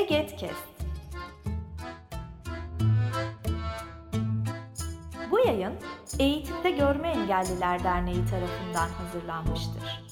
Egetkest. Bu yayın Eğitimde Görme Engelliler Derneği tarafından hazırlanmıştır.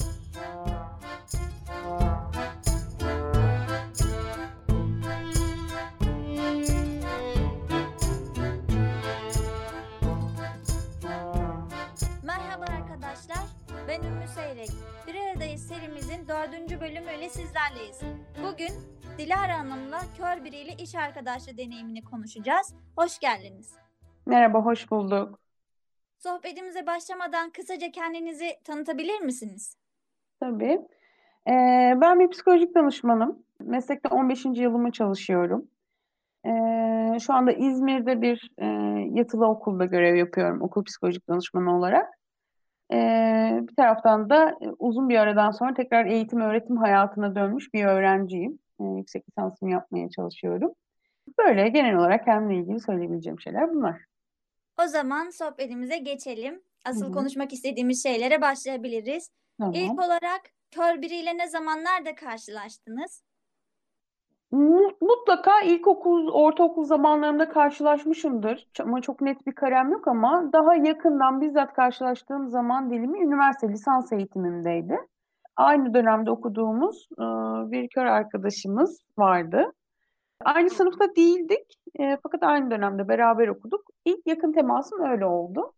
Hanım'la kör biriyle iş arkadaşlığı deneyimini konuşacağız. Hoş geldiniz. Merhaba, hoş bulduk. Sohbetimize başlamadan kısaca kendinizi tanıtabilir misiniz? Tabii. Ee, ben bir psikolojik danışmanım. Meslekte 15. yılımı çalışıyorum. Ee, şu anda İzmir'de bir e, yatılı okulda görev yapıyorum okul psikolojik danışmanı olarak. Ee, bir taraftan da e, uzun bir aradan sonra tekrar eğitim öğretim hayatına dönmüş bir öğrenciyim. Ee, yüksek lisansımı yapmaya çalışıyorum. Böyle genel olarak kendimle ilgili söyleyebileceğim şeyler bunlar. O zaman sohbetimize geçelim. Asıl Hı hı. konuşmak istediğimiz şeylere başlayabiliriz. Tamam. İlk olarak kör biriyle ne zaman nerede karşılaştınız? Mu- Mutlaka ilkokul, ortaokul zamanlarımda karşılaşmışımdır. Ama çok net bir karem yok ama daha yakından bizzat karşılaştığım zaman dilimi üniversite lisans eğitimimdeydi. Aynı dönemde okuduğumuz e, bir kör arkadaşımız vardı. Aynı sınıfta değildik e, fakat aynı dönemde beraber okuduk. İlk yakın temasım öyle oldu.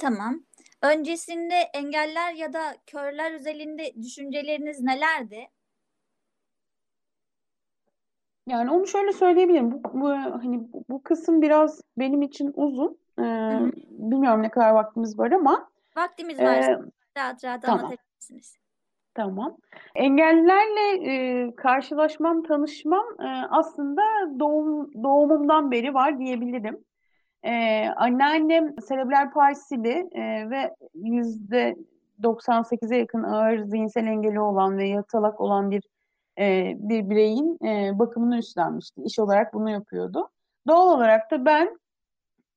Tamam. Öncesinde engeller ya da körler özelinde düşünceleriniz nelerdi? Yani onu şöyle söyleyebilirim. Bu, bu hani bu, bu kısım biraz benim için uzun. E, hı. bilmiyorum ne kadar vaktimiz var ama Vaktimiz e, varsa rahat rahat tamam. anlatabilirsiniz. Tamam. Engellilerle e, karşılaşmam, tanışmam e, aslında doğum doğumumdan beri var diyebilirim. E, anneannem serebral palsili e, ve yüzde 98'e yakın ağır zihinsel engeli olan ve yatalak olan bir e, bir bireyin e, bakımını üstlenmişti. İş olarak bunu yapıyordu. Doğal olarak da ben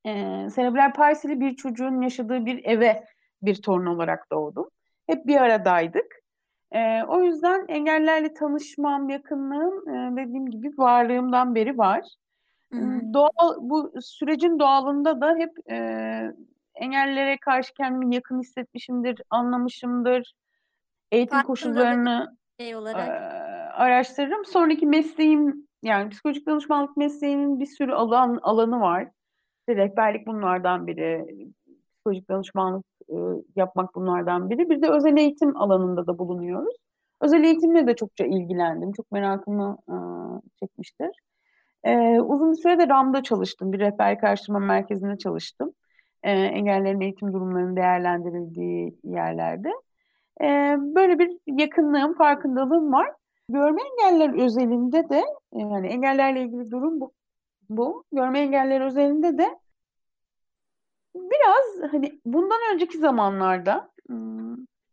e, serebral palsili bir çocuğun yaşadığı bir eve bir torun olarak doğdum. Hep bir aradaydık. Ee, o yüzden engellerle tanışmam, yakınlığım e, dediğim gibi varlığımdan beri var. Hı hı. Doğal, bu sürecin doğalında da hep e, engellere karşı kendimi yakın hissetmişimdir, anlamışımdır. Eğitim Farkındalık koşullarını şey e, olarak. araştırırım. Sonraki mesleğim yani psikolojik danışmanlık mesleğinin bir sürü alan alanı var. İşte rehberlik bunlardan biri, psikolojik danışmanlık e, yapmak bunlardan biri. Bir de özel eğitim alanında da bulunuyoruz. Özel eğitimle de çokça ilgilendim. Çok merakımı e, çekmiştir. E, uzun bir süre de RAM'da çalıştım. Bir rehberlik araştırma merkezinde çalıştım. E, engellerin eğitim durumlarının değerlendirildiği yerlerde. Böyle bir yakınlığım, farkındalığım var. Görme engeller özelinde de yani engellerle ilgili durum bu. bu. Görme engeller özelinde de biraz hani bundan önceki zamanlarda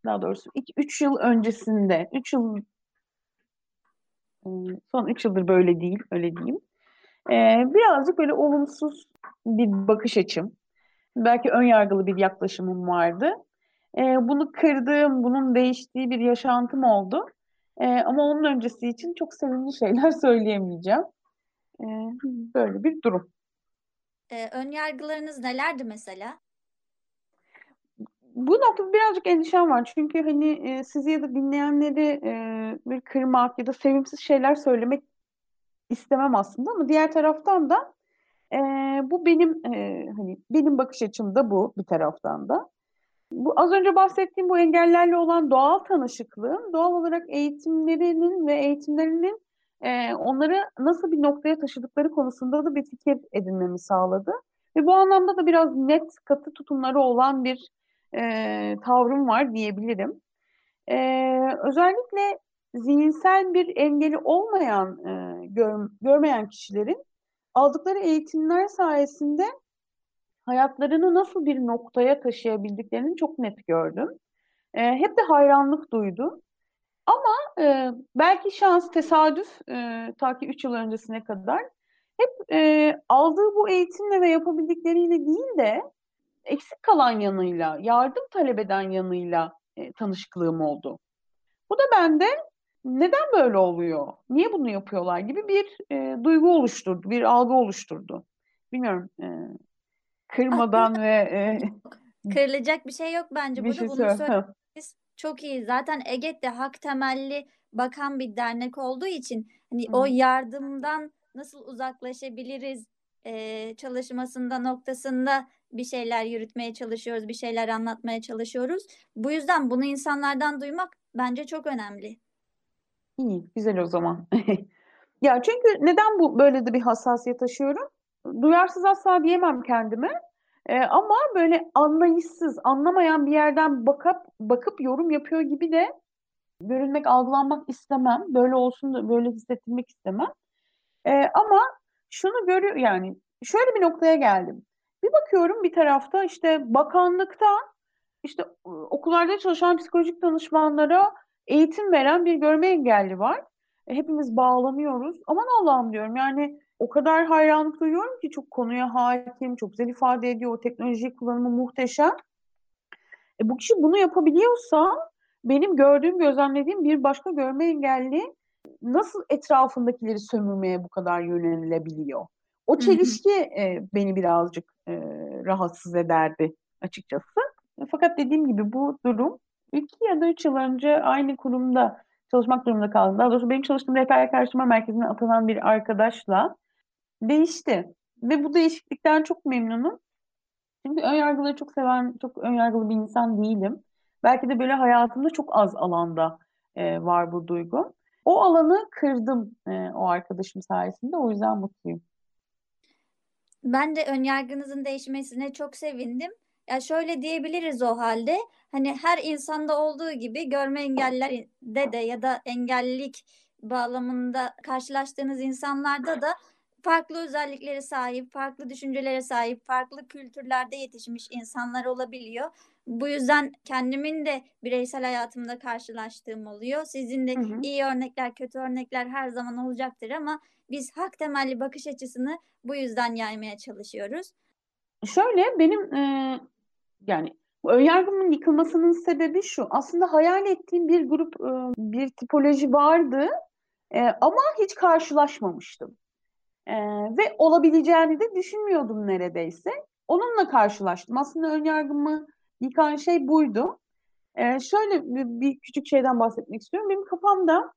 daha doğrusu 2-3 yıl öncesinde 3 yıl son 3 yıldır böyle değil öyle diyeyim. Birazcık böyle olumsuz bir bakış açım. Belki ön yargılı bir yaklaşımım vardı. Bunu kırdığım, bunun değiştiği bir yaşantım oldu. Ama onun öncesi için çok sevimli şeyler söyleyemeyeceğim. Böyle bir durum. Ee, ön yargılarınız nelerdi mesela? Bu noktada birazcık endişem var. Çünkü hani e, sizi ya da dinleyenleri e, bir kırmak ya da sevimsiz şeyler söylemek istemem aslında ama diğer taraftan da e, bu benim e, hani benim bakış açım da bu bir taraftan da. Bu az önce bahsettiğim bu engellerle olan doğal tanışıklığım doğal olarak eğitimlerinin ve eğitimlerinin e, onları nasıl bir noktaya taşıdıkları konusunda da bir fikir edinmemi sağladı. Ve bu anlamda da biraz net, katı tutumları olan bir e, tavrım var diyebilirim. E, özellikle zihinsel bir engeli olmayan, e, gör, görmeyen kişilerin aldıkları eğitimler sayesinde hayatlarını nasıl bir noktaya taşıyabildiklerini çok net gördüm. E, hep de hayranlık duydum. Ama e, belki şans, tesadüf e, ta ki 3 yıl öncesine kadar hep e, aldığı bu eğitimle ve yapabildikleriyle değil de eksik kalan yanıyla, yardım talep eden yanıyla e, tanışıklığım oldu. Bu da bende neden böyle oluyor? Niye bunu yapıyorlar gibi bir e, duygu oluşturdu, bir algı oluşturdu. Bilmiyorum. E, kırmadan ve e, Kırılacak bir şey yok bence. bir Burada şey bunu söyle. Çok iyi. Zaten EGET de hak temelli bakan bir dernek olduğu için hani o Hı. yardımdan nasıl uzaklaşabiliriz e, çalışmasında noktasında bir şeyler yürütmeye çalışıyoruz, bir şeyler anlatmaya çalışıyoruz. Bu yüzden bunu insanlardan duymak bence çok önemli. İyi, güzel o zaman. Ya çünkü neden bu böyle de bir hassasiyet taşıyorum? Duyarsız asla diyemem kendime. Ee, ama böyle anlayışsız, anlamayan bir yerden bakıp bakıp yorum yapıyor gibi de görünmek, algılanmak istemem. Böyle olsun da böyle hissettirmek istemem. Ee, ama şunu görüyor yani şöyle bir noktaya geldim. Bir bakıyorum bir tarafta işte bakanlıkta işte e, okullarda çalışan psikolojik danışmanlara eğitim veren bir görme engelli var. E, hepimiz bağlanıyoruz. Aman Allah'ım diyorum yani o kadar hayranlık duyuyorum ki çok konuya hakim, çok güzel ifade ediyor. O teknoloji kullanımı muhteşem. E, bu kişi bunu yapabiliyorsa benim gördüğüm, gözlemlediğim bir başka görme engelli nasıl etrafındakileri sömürmeye bu kadar yönelilebiliyor? O çelişki e, beni birazcık e, rahatsız ederdi açıkçası. E, Fakat dediğim gibi bu durum iki ya da üç yıl önce aynı kurumda çalışmak durumunda kaldım. Daha doğrusu benim çalıştığım rehberlik araştırma merkezine atanan bir arkadaşla değişti. Ve bu değişiklikten çok memnunum. Çünkü ön yargıları çok seven, çok ön yargılı bir insan değilim. Belki de böyle hayatımda çok az alanda e, var bu duygu. O alanı kırdım e, o arkadaşım sayesinde. O yüzden mutluyum. Ben de önyargınızın değişmesine çok sevindim. Ya şöyle diyebiliriz o halde. Hani her insanda olduğu gibi görme engellerde de ya da engellilik bağlamında karşılaştığınız insanlarda da farklı özelliklere sahip, farklı düşüncelere sahip, farklı kültürlerde yetişmiş insanlar olabiliyor. Bu yüzden kendimin de bireysel hayatımda karşılaştığım oluyor. Sizin de Hı hı. iyi örnekler, kötü örnekler her zaman olacaktır ama biz hak temelli bakış açısını bu yüzden yaymaya çalışıyoruz. Şöyle benim e, yani bu önyargımın yıkılmasının sebebi şu. Aslında hayal ettiğim bir grup, e, bir tipoloji vardı e, ama hiç karşılaşmamıştım. E, ve olabileceğini de düşünmüyordum neredeyse. Onunla karşılaştım. Aslında önyargımı yıkan şey buydu. E, şöyle bir, bir küçük şeyden bahsetmek istiyorum. Benim kafamda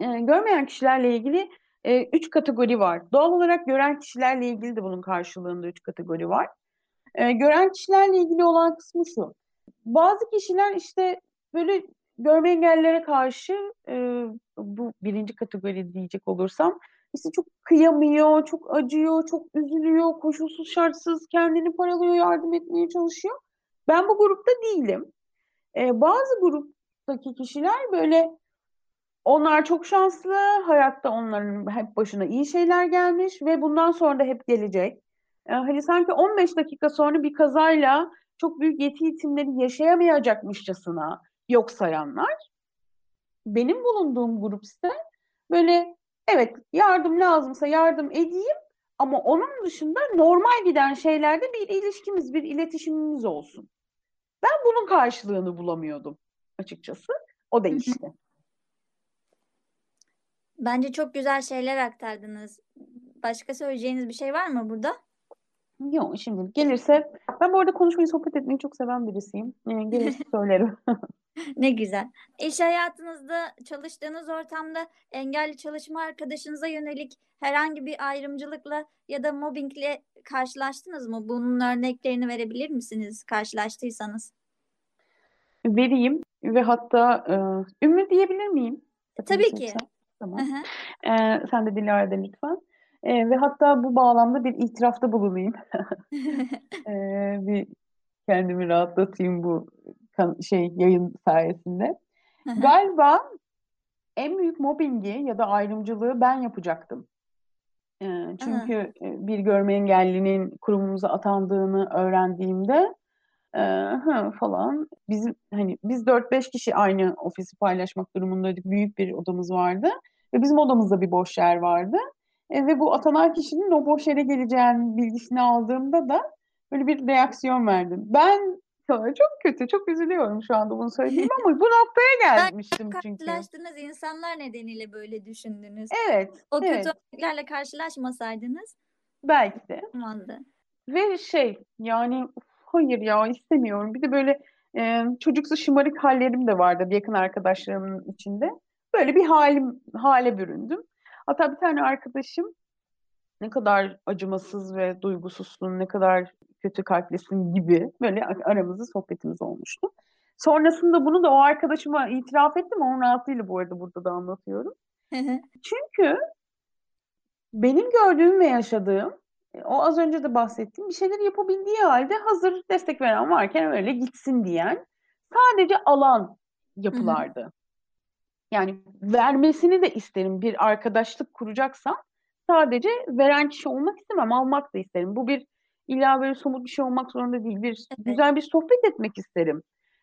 e, görmeyen kişilerle ilgili e, üç kategori var. Doğal olarak gören kişilerle ilgili de bunun karşılığında üç kategori var. E, gören kişilerle ilgili olan kısmı şu. Bazı kişiler işte böyle görme engellilere karşı e, bu birinci kategori diyecek olursam işte çok kıyamıyor, çok acıyor, çok üzülüyor, koşulsuz şartsız kendini paralıyor, yardım etmeye çalışıyor. Ben bu grupta değilim. E, bazı gruptaki kişiler böyle onlar çok şanslı, hayatta onların hep başına iyi şeyler gelmiş ve bundan sonra da hep gelecek. Ee, hani sanki 15 dakika sonra bir kazayla çok büyük yeti itimleri yaşayamayacakmışçasına yok sayanlar. Benim bulunduğum grup ise böyle evet yardım lazımsa yardım edeyim ama onun dışında normal giden şeylerde bir ilişkimiz, bir iletişimimiz olsun. Ben bunun karşılığını bulamıyordum açıkçası. O değişti. Bence çok güzel şeyler aktardınız. Başka söyleyeceğiniz bir şey var mı burada? Yok şimdi gelirse ben bu arada konuşmayı sohbet etmeyi çok seven birisiyim. Ee, gelirse söylerim. Ne güzel. İş hayatınızda, çalıştığınız ortamda engelli çalışma arkadaşınıza yönelik herhangi bir ayrımcılıkla ya da mobbingle karşılaştınız mı? Bunun örneklerini verebilir misiniz karşılaştıysanız? Vereyim ve hatta e, Ümmü diyebilir miyim? Tabii Sakıncası ki. Tamam. Hı hı. Ee, sen de Dilara'da lütfen. Ee, ve hatta bu bağlamda bir itirafta bulunayım. Ee, bir kendimi rahatlatayım bu şey yayın sayesinde. Galiba en büyük mobbingi ya da ayrımcılığı ben yapacaktım. Ee, çünkü e, bir görme engellinin kurumumuza atandığını öğrendiğimde e, hı falan bizim hani biz 4-5 kişi aynı ofisi paylaşmak durumundaydık. Büyük bir odamız vardı ve bizim odamızda bir boş yer vardı. E, ve bu atanan kişinin o boş yere geleceğinin bilgisini aldığımda da böyle bir reaksiyon verdim. Ben Ya, çok kötü, çok üzülüyorum şu anda bunu söylediğime ama bu noktaya gelmiştim çünkü. Karşılaştığınız insanlar nedeniyle böyle düşündünüz. Evet, O kötü evet. örneklerle karşılaşmasaydınız Belki de. olmazdı. Ve şey yani "Uf, hayır ya istemiyorum. Bir de böyle e, çocuksu şımarık hallerim de vardı yakın arkadaşlarımın içinde. Böyle bir halim hale büründüm. Hatta bir tane arkadaşım ne kadar acımasız ve duygusuzsun, ne kadar kötü kalplisin gibi böyle aramızda sohbetimiz olmuştu. Sonrasında bunu da o arkadaşıma itiraf ettim. Onun rahatlığıyla bu arada burada da anlatıyorum. Çünkü benim gördüğüm ve yaşadığım e, o az önce de bahsettiğim bir şeyler yapabildiği halde hazır destek veren varken öyle gitsin diyen sadece alan yapılardı. Yani vermesini de isterim bir arkadaşlık kuracaksam sadece veren kişi olmak istemem, almak da isterim. Bu bir illa böyle somut bir şey olmak zorunda değil. Bir Evet. güzel bir sohbet etmek isterim.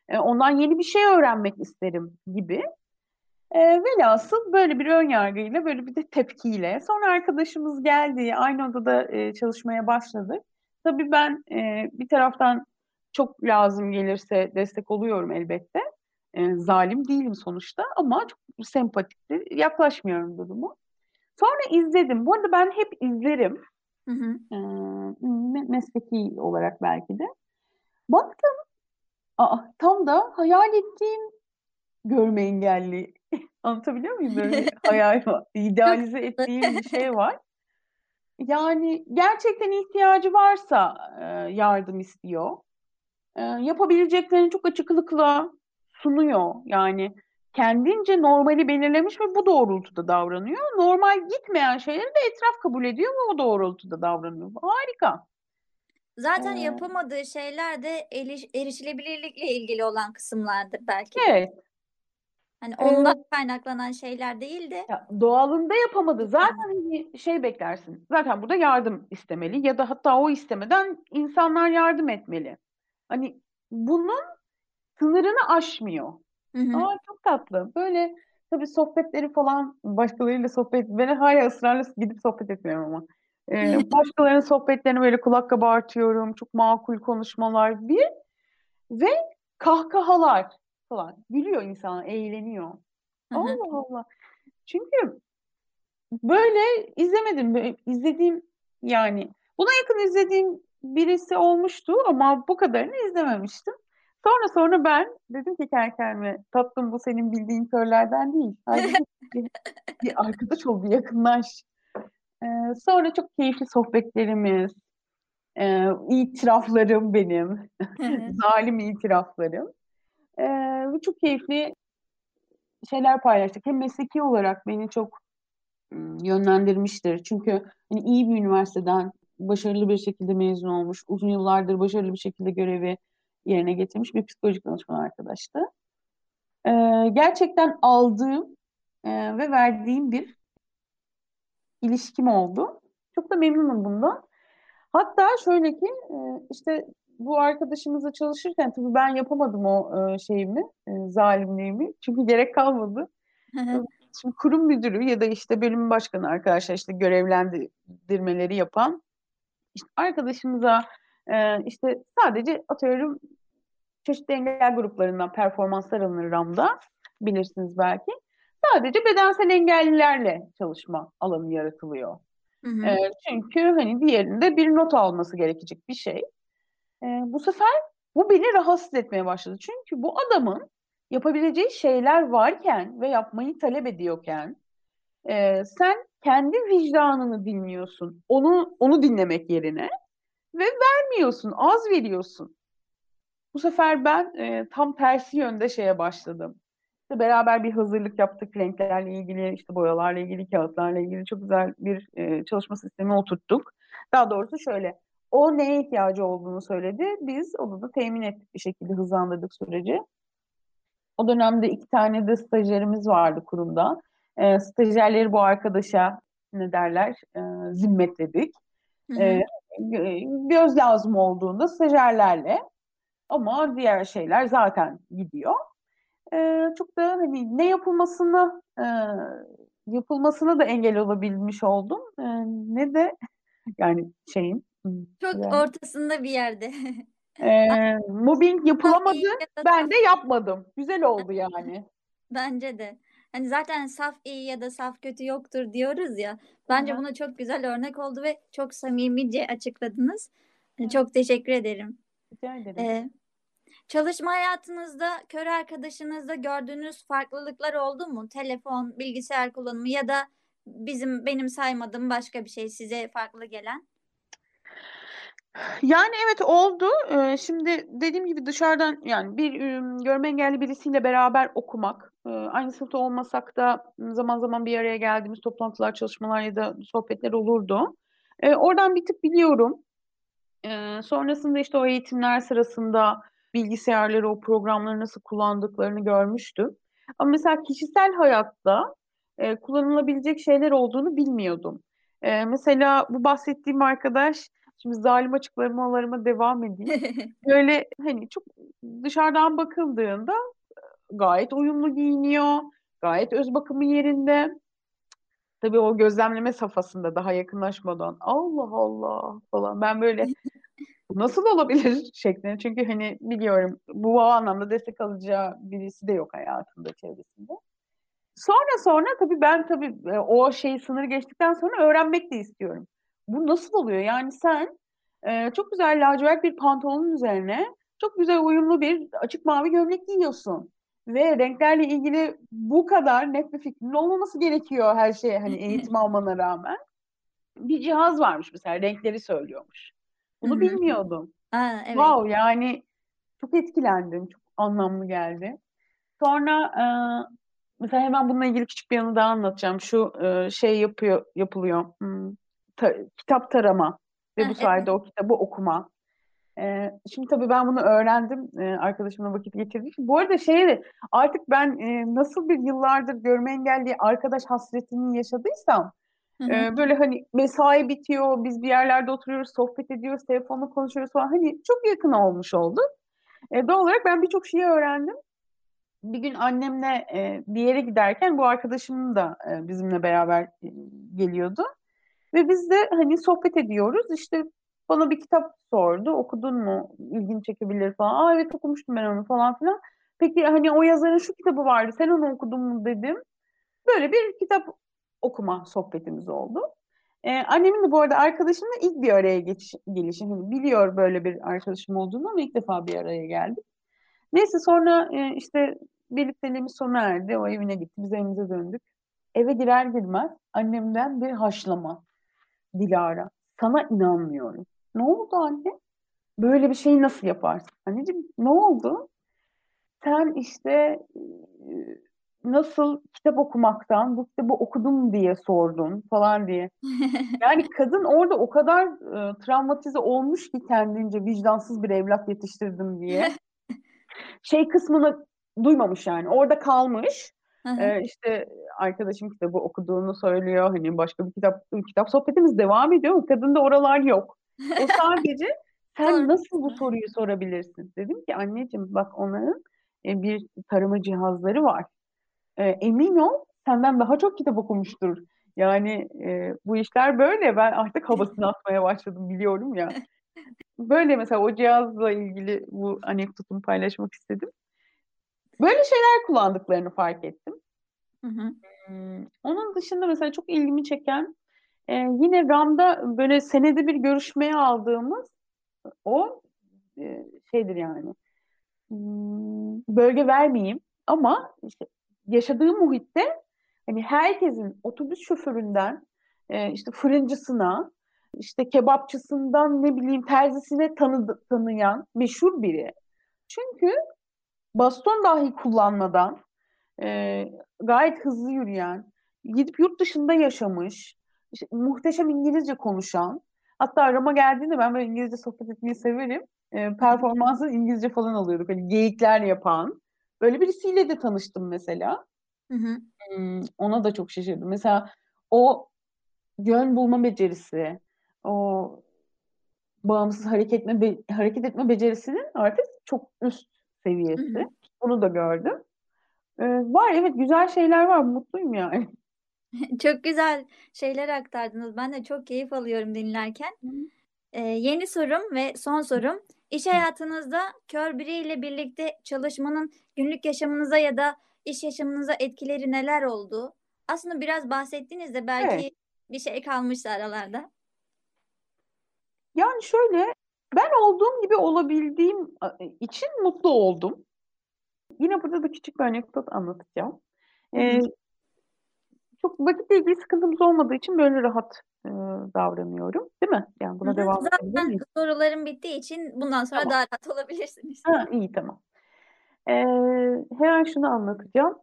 E, ondan yeni bir şey öğrenmek isterim gibi. E, velhasıl böyle bir ön yargıyla, böyle bir de tepkiyle. Sonra arkadaşımız geldi, aynı odada e, çalışmaya başladık. Tabii ben e, bir taraftan çok lazım gelirse destek oluyorum elbette. E, zalim değilim sonuçta ama çok sempatikti. Yaklaşmıyorum durumu. Sonra izledim. Bu arada ben hep izlerim. Hı hı. E, me- mesleki olarak belki de. Baktım, aa, tam da hayal ettiğim görme engelli. Anlatabiliyor muyum? Böyle hayal var. İdealize ettiğim bir şey var. Yani gerçekten ihtiyacı varsa e, yardım istiyor. E, yapabileceklerini çok açıklıkla sunuyor. Yani kendince normali belirlemiş ve bu doğrultuda davranıyor. Normal gitmeyen şeyleri de etraf kabul ediyor ve o doğrultuda davranıyor. Harika. Zaten Ee, yapamadığı şeyler de eriş- erişilebilirlikle ilgili olan kısımlardır belki. Evet. Hani Ee, ondan kaynaklanan şeyler değil de Ya doğalında yapamadı. Zaten hani şey beklersin. Zaten burada yardım istemeli ya da hatta o istemeden insanlar yardım etmeli. Hani bunun sınırını aşmıyor. Hı hı. Aa çok tatlı. Böyle tabii sohbetleri falan başkalarıyla sohbet ben hala ısrarla gidip sohbet etmiyorum ama. Ee, başkalarının sohbetlerini böyle kulak kabartıyorum. Çok makul konuşmalar bir ve kahkahalar falan. Gülüyor insan, eğleniyor. Hı hı. Allah Allah. Çünkü böyle izlemedim. Böyle izlediğim yani buna yakın izlediğim birisi olmuştu ama bu kadarını izlememiştim. Sonra sonra ben dedim ki kendi kendime tatlım bu senin bildiğin körlerden değil. Haydi bir, bir arkadaş ol, bir yakınlaş. Ee, sonra çok keyifli sohbetlerimiz, e, itiraflarım benim, zalim itiraflarım. Ee, çok keyifli şeyler paylaştık. Hem mesleki olarak beni çok yönlendirmiştir. Çünkü hani iyi bir üniversiteden başarılı bir şekilde mezun olmuş, uzun yıllardır başarılı bir şekilde görevi yerine getirmiş bir psikolojik danışman arkadaştı. Ee, gerçekten aldığım e, ve verdiğim bir ilişkim oldu. Çok da memnunum bundan. Hatta şöyle ki e, işte bu arkadaşımızla çalışırken tabii ben yapamadım o e, şeyimi, e, zalimliğimi. Çünkü gerek kalmadı. Şimdi kurum müdürü ya da işte bölüm başkanı arkadaşlar işte görevlendirmeleri yapan işte arkadaşımıza e, işte sadece atıyorum çeşitli engel gruplarından performanslar alınır RAM'da bilirsiniz belki. Sadece bedensel engellilerle çalışma alanı yaratılıyor. Hı hı. E, çünkü hani diğerinde bir not alması gerekecek bir şey. E, bu sefer bu beni rahatsız etmeye başladı. Çünkü bu adamın yapabileceği şeyler varken ve yapmayı talep ediyorken e, sen kendi vicdanını dinliyorsun. Onu onu dinlemek yerine ve vermiyorsun, az veriyorsun. Bu sefer ben e, tam tersi yönde şeye başladım. İşte beraber bir hazırlık yaptık renklerle ilgili, işte boyalarla ilgili, kağıtlarla ilgili çok güzel bir e, çalışma sistemi oturttuk. Daha doğrusu şöyle, o neye ihtiyacı olduğunu söyledi. Biz onu da temin ettik bir şekilde hızlandırdık süreci. O dönemde iki tane de stajyerimiz vardı kurumda. E, stajyerleri bu arkadaşa ne derler e, zimmetledik. Hı hı. E, göz lazım olduğunda stajyerlerle ama diğer şeyler zaten gidiyor. E, çok da hani ne yapılmasına e, yapılmasına da engel olabilmiş oldum. E, ne de yani şeyin Çok yani ortasında bir yerde. Eee, mobbing yapılamadı. Ben de yapmadım. Güzel oldu yani. Bence de. Hani zaten saf iyi ya da saf kötü yoktur diyoruz ya. Bence hı. buna çok güzel örnek oldu ve çok samimice açıkladınız. Hani Evet. Çok teşekkür ederim. Rica ederim. Ee, çalışma hayatınızda kör arkadaşınızda gördüğünüz farklılıklar oldu mu? Telefon, bilgisayar kullanımı ya da bizim benim saymadığım başka bir şey size farklı gelen? Yani evet oldu. Şimdi dediğim gibi dışarıdan yani bir görme engelli birisiyle beraber okumak, aynı sınıfta olmasak da zaman zaman bir araya geldiğimiz toplantılar, çalışmalar ya da sohbetler olurdu. Oradan bir tık biliyorum. Sonrasında işte o eğitimler sırasında bilgisayarları, o programları nasıl kullandıklarını görmüştüm. Ama mesela kişisel hayatta kullanılabilecek şeyler olduğunu bilmiyordum. Mesela bu bahsettiğim arkadaş, şimdi zalim açıklamalarıma devam edeyim. Böyle hani çok dışarıdan bakıldığında gayet uyumlu giyiniyor, gayet öz bakımı yerinde. Tabii o gözlemleme safhasında daha yakınlaşmadan Allah Allah falan ben böyle nasıl olabilir şeklinde. Çünkü hani biliyorum bu anlamda destek alacağı birisi de yok hayatında çevresinde. Sonra sonra tabii ben tabii e, o şeyi sınırı geçtikten sonra öğrenmek de istiyorum. Bu nasıl oluyor? Yani sen e, çok güzel lacivert bir pantolonun üzerine çok güzel uyumlu bir açık mavi gömlek giyiyorsun. Ve renklerle ilgili bu kadar net bir fikrin olmaması gerekiyor her şeye hani eğitim almana rağmen. Bir cihaz varmış mesela renkleri söylüyormuş. Bunu bilmiyordum. Aa, evet. Wow yani çok etkilendim. Çok anlamlı geldi. Sonra e, mesela hemen bununla ilgili küçük bir anı daha anlatacağım. Şu e, şey yapıyor yapılıyor. Hmm, ta- kitap tarama ve Ha, bu sayede o kitabı okuma. E, şimdi tabii ben bunu öğrendim. E, arkadaşımla vakit geçirdik. Bu arada şey artık ben e, nasıl bir yıllardır görme engelli arkadaş hasretini yaşadıysam Hı hı. ee, böyle hani mesai bitiyor, biz bir yerlerde oturuyoruz, sohbet ediyoruz, telefonla konuşuyoruz falan. Hani çok yakın olmuş oldu. Ee, doğal olarak ben birçok şeyi öğrendim. Bir gün annemle e, bir yere giderken bu arkadaşım da e, bizimle beraber e, geliyordu. Ve biz de hani sohbet ediyoruz. İşte bana bir kitap sordu. Okudun mu? İlgini çekebilir falan. Aa evet okumuştum ben onu falan filan. Peki hani o yazarın şu kitabı vardı. Sen onu okudun mu dedim. Böyle bir kitap okuma sohbetimiz oldu. Ee, annemin de bu arada arkadaşımla ilk bir araya geçiş, gelişi. Hani biliyor böyle bir arkadaşım olduğunu ama ilk defa bir araya geldik. Neyse sonra e, işte birlikteliğimiz sona erdi. O evine gitti. Biz evimize döndük. Eve girer girmez annemden bir haşlama. Dilara, sana inanmıyorum. Ne oldu anne? Böyle bir şeyi nasıl yaparsın? Anneciğim ne oldu? Sen işte e, nasıl kitap okumaktan bu kitabı okudum diye sordun falan diye. Yani kadın orada o kadar e, travmatize olmuş ki kendince vicdansız bir evlat yetiştirdim diye. Şey kısmını duymamış yani. Orada kalmış. Hı hı. E, işte arkadaşım kitabı okuduğunu söylüyor. Hani başka bir kitap kitap sohbetimiz devam ediyor. Kadında oralar yok. O sadece sen nasıl bu soruyu sorabilirsin? Dedim ki anneciğim bak onların e, bir tarama cihazları var. E, emin ol senden daha çok kitap okumuştur. Yani e, bu işler böyle. Ben artık havasını atmaya başladım biliyorum ya. Böyle mesela o cihazla ilgili bu anekdotumu paylaşmak istedim. Böyle şeyler kullandıklarını fark ettim. Hı hı. Onun dışında mesela çok ilgimi çeken e, yine RAM'da böyle senede bir görüşmeye aldığımız o e, şeydir yani. Bölge vermeyeyim ama işte yaşadığı muhitte hani herkesin otobüs şoföründen e, işte fırıncısına işte kebapçısından ne bileyim terzisine tanı, tanıyan meşhur biri. Çünkü baston dahi kullanmadan e, gayet hızlı yürüyen, gidip yurt dışında yaşamış, işte muhteşem İngilizce konuşan, hatta arama geldiğinde ben böyle İngilizce sohbet etmeyi severim. E, performansı İngilizce falan alıyorduk. Hani geyikler yapan. Böyle birisiyle de tanıştım mesela. Hı hı. Hmm, ona da çok şaşırdım. Mesela o yön bulma becerisi, o bağımsız hareket etme be- hareket etme becerisinin artık çok üst seviyesi. hı. Bunu da gördüm. Ee, var evet güzel şeyler var. Mutluyum yani. Çok güzel şeyler aktardınız. Ben de çok keyif alıyorum dinlerken. Ee, yeni sorum ve son sorum. İş hayatınızda kör biriyle birlikte çalışmanın günlük yaşamınıza ya da iş yaşamınıza etkileri neler oldu? Aslında biraz bahsettiniz de belki Evet. bir şey kalmışsa aralarda. Yani şöyle, ben olduğum gibi olabildiğim e, için mutlu oldum. Yine burada da küçük bir anekdot anlatacağım. Ee, çok vakitle ilgili sıkıntımız olmadığı için böyle rahat e, davranıyorum. Değil mi? Yani buna hı. devam Zaten miyiz? sorularım bittiği için bundan sonra Tamam. daha rahat olabilirsiniz. Ha, iyi tamam. Ee, hemen şunu anlatacağım.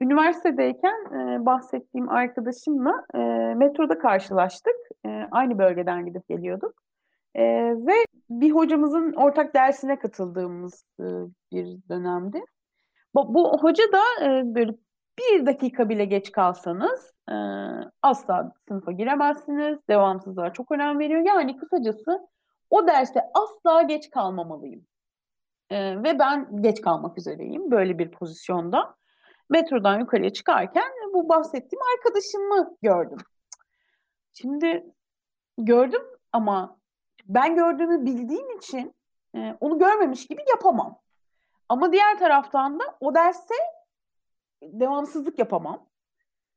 Üniversitedeyken e, bahsettiğim arkadaşımla e, metroda karşılaştık. E, aynı bölgeden gidip geliyorduk. E, ve bir hocamızın ortak dersine katıldığımız e, bir dönemdi. Bu, bu hoca da e, böyle bir dakika bile geç kalsanız e, asla sınıfa giremezsiniz. Devamsızlığa çok önem veriyor. Yani kısacası o derste asla geç kalmamalıyım. E, ve ben geç kalmak üzereyim böyle bir pozisyonda. Metrodan yukarıya çıkarken bu bahsettiğim arkadaşımı gördüm. Şimdi gördüm ama ben gördüğümü bildiğim için e, onu görmemiş gibi yapamam. Ama diğer taraftan da o derste devamsızlık yapamam.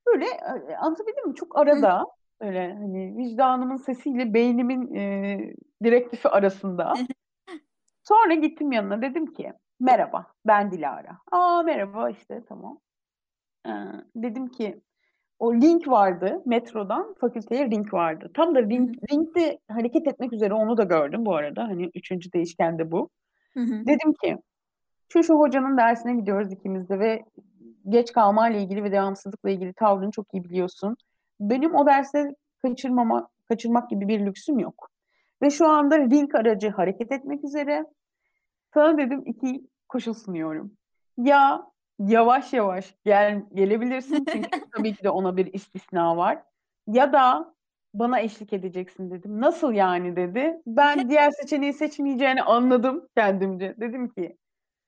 Böyle e, anlatabildim mi? Çok arada öyle hani vicdanımın sesiyle beynimin e, direktifi arasında. Sonra gittim yanına dedim ki merhaba ben Dilara. Aa merhaba işte tamam. Ee, dedim ki o link vardı metrodan fakülteye link vardı. Tam da link, linkte hareket etmek üzere onu da gördüm bu arada. Hani üçüncü değişken de bu. Hı hı. Dedim ki şu şu hocanın dersine gidiyoruz ikimiz de ve geç kalma ile ilgili ve devamsızlıkla ilgili tavrını çok iyi biliyorsun. Benim o derste kaçırmama, kaçırmak gibi bir lüksüm yok. Ve şu anda link aracı hareket etmek üzere. Sana dedim iki koşul sunuyorum. Ya yavaş yavaş gel gelebilirsin çünkü tabii ki de ona bir istisna var. Ya da bana eşlik edeceksin dedim. Nasıl yani dedi. Ben diğer seçeneği seçmeyeceğini anladım kendimce. Dedim ki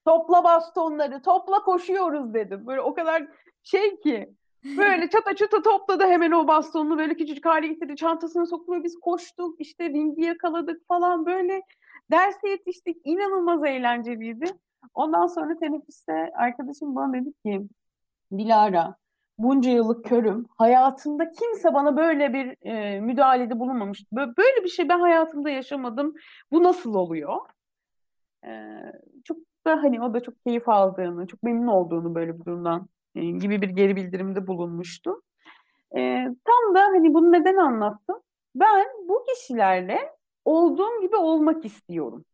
topla bastonları, topla koşuyoruz dedim. Böyle o kadar şey ki böyle çata çata topladı hemen o bastonunu böyle küçücük hale getirdi. Çantasına soktu ve biz koştuk işte ringi yakaladık falan böyle derse yetiştik. İnanılmaz eğlenceliydi. Ondan sonra teneffüste arkadaşım bana dedi ki Dilara bunca yıllık körüm. Hayatımda kimse bana böyle bir e, müdahalede bulunmamıştı. Böyle, böyle bir şey ben hayatımda yaşamadım. Bu nasıl oluyor? E, çok da hani o da çok keyif aldığını, çok memnun olduğunu böyle bir durumdan e, gibi bir geri bildirimde bulunmuştu. E, tam da hani bunu neden anlattım? Ben bu kişilerle olduğum gibi olmak istiyorum.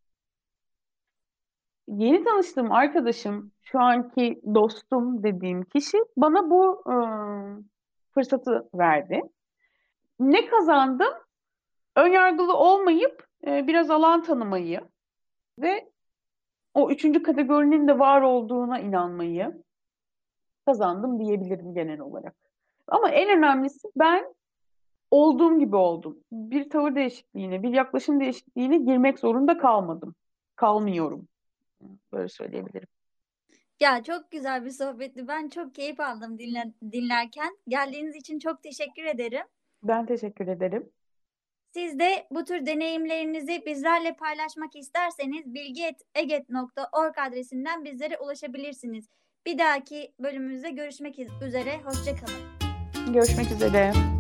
Yeni tanıştığım arkadaşım, şu anki dostum dediğim kişi bana bu e, fırsatı verdi. Ne kazandım? Önyargılı olmayıp e, biraz alan tanımayı ve o üçüncü kategorinin de var olduğuna inanmayı kazandım diyebilirim genel olarak. Ama en önemlisi ben olduğum gibi oldum. Bir tavır değişikliğine, bir yaklaşım değişikliğine girmek zorunda kalmadım. Kalmıyorum. Böyle söyleyebilirim. Ya çok güzel bir sohbetti. Ben çok keyif aldım dinle, dinlerken. Geldiğiniz için çok teşekkür ederim. Ben teşekkür ederim. Siz de bu tür deneyimlerinizi bizlerle paylaşmak isterseniz bilgi.eget.org adresinden bizlere ulaşabilirsiniz. Bir dahaki bölümümüzde görüşmek üzere. Hoşçakalın. Görüşmek üzere.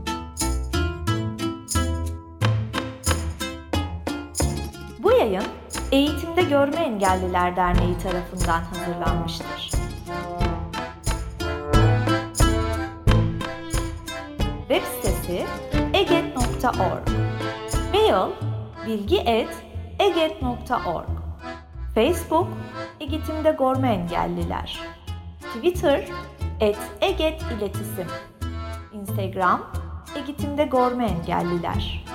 Yayın Eğitimde Görme Engelliler Derneği tarafından hazırlanmıştır. Web sitesi eget.org Mail bilgi.eget.org Facebook Eğitimde Görme Engelliler. Twitter et Eget İletisim. Instagram Eğitimde Görme Engelliler